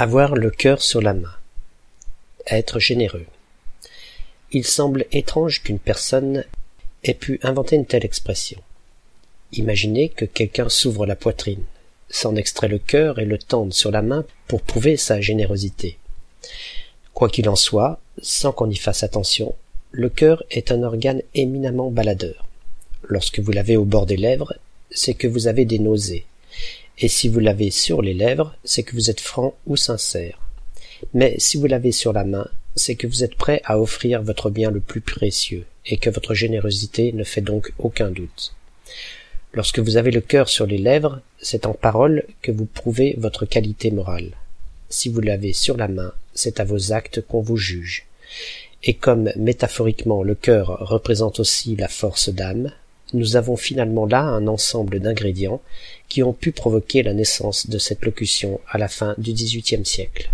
Avoir le cœur sur la main. Être généreux. Il semble étrange qu'une personne ait pu inventer une telle expression. Imaginez que quelqu'un s'ouvre la poitrine, s'en extrait le cœur et le tende sur la main pour prouver sa générosité. Quoi qu'il en soit, sans qu'on y fasse attention, le cœur est un organe éminemment baladeur. Lorsque vous l'avez au bord des lèvres, c'est que vous avez des nausées, et si vous l'avez sur les lèvres, c'est que vous êtes franc ou sincère. Mais si vous l'avez sur la main, c'est que vous êtes prêt à offrir votre bien le plus précieux, et que votre générosité ne fait donc aucun doute. Lorsque vous avez le cœur sur les lèvres, c'est en parole que vous prouvez votre qualité morale. Si vous l'avez sur la main, c'est à vos actes qu'on vous juge. Et comme métaphoriquement le cœur représente aussi la force d'âme, nous avons finalement là un ensemble d'ingrédients qui ont pu provoquer la naissance de cette locution à la fin du XVIIIe siècle.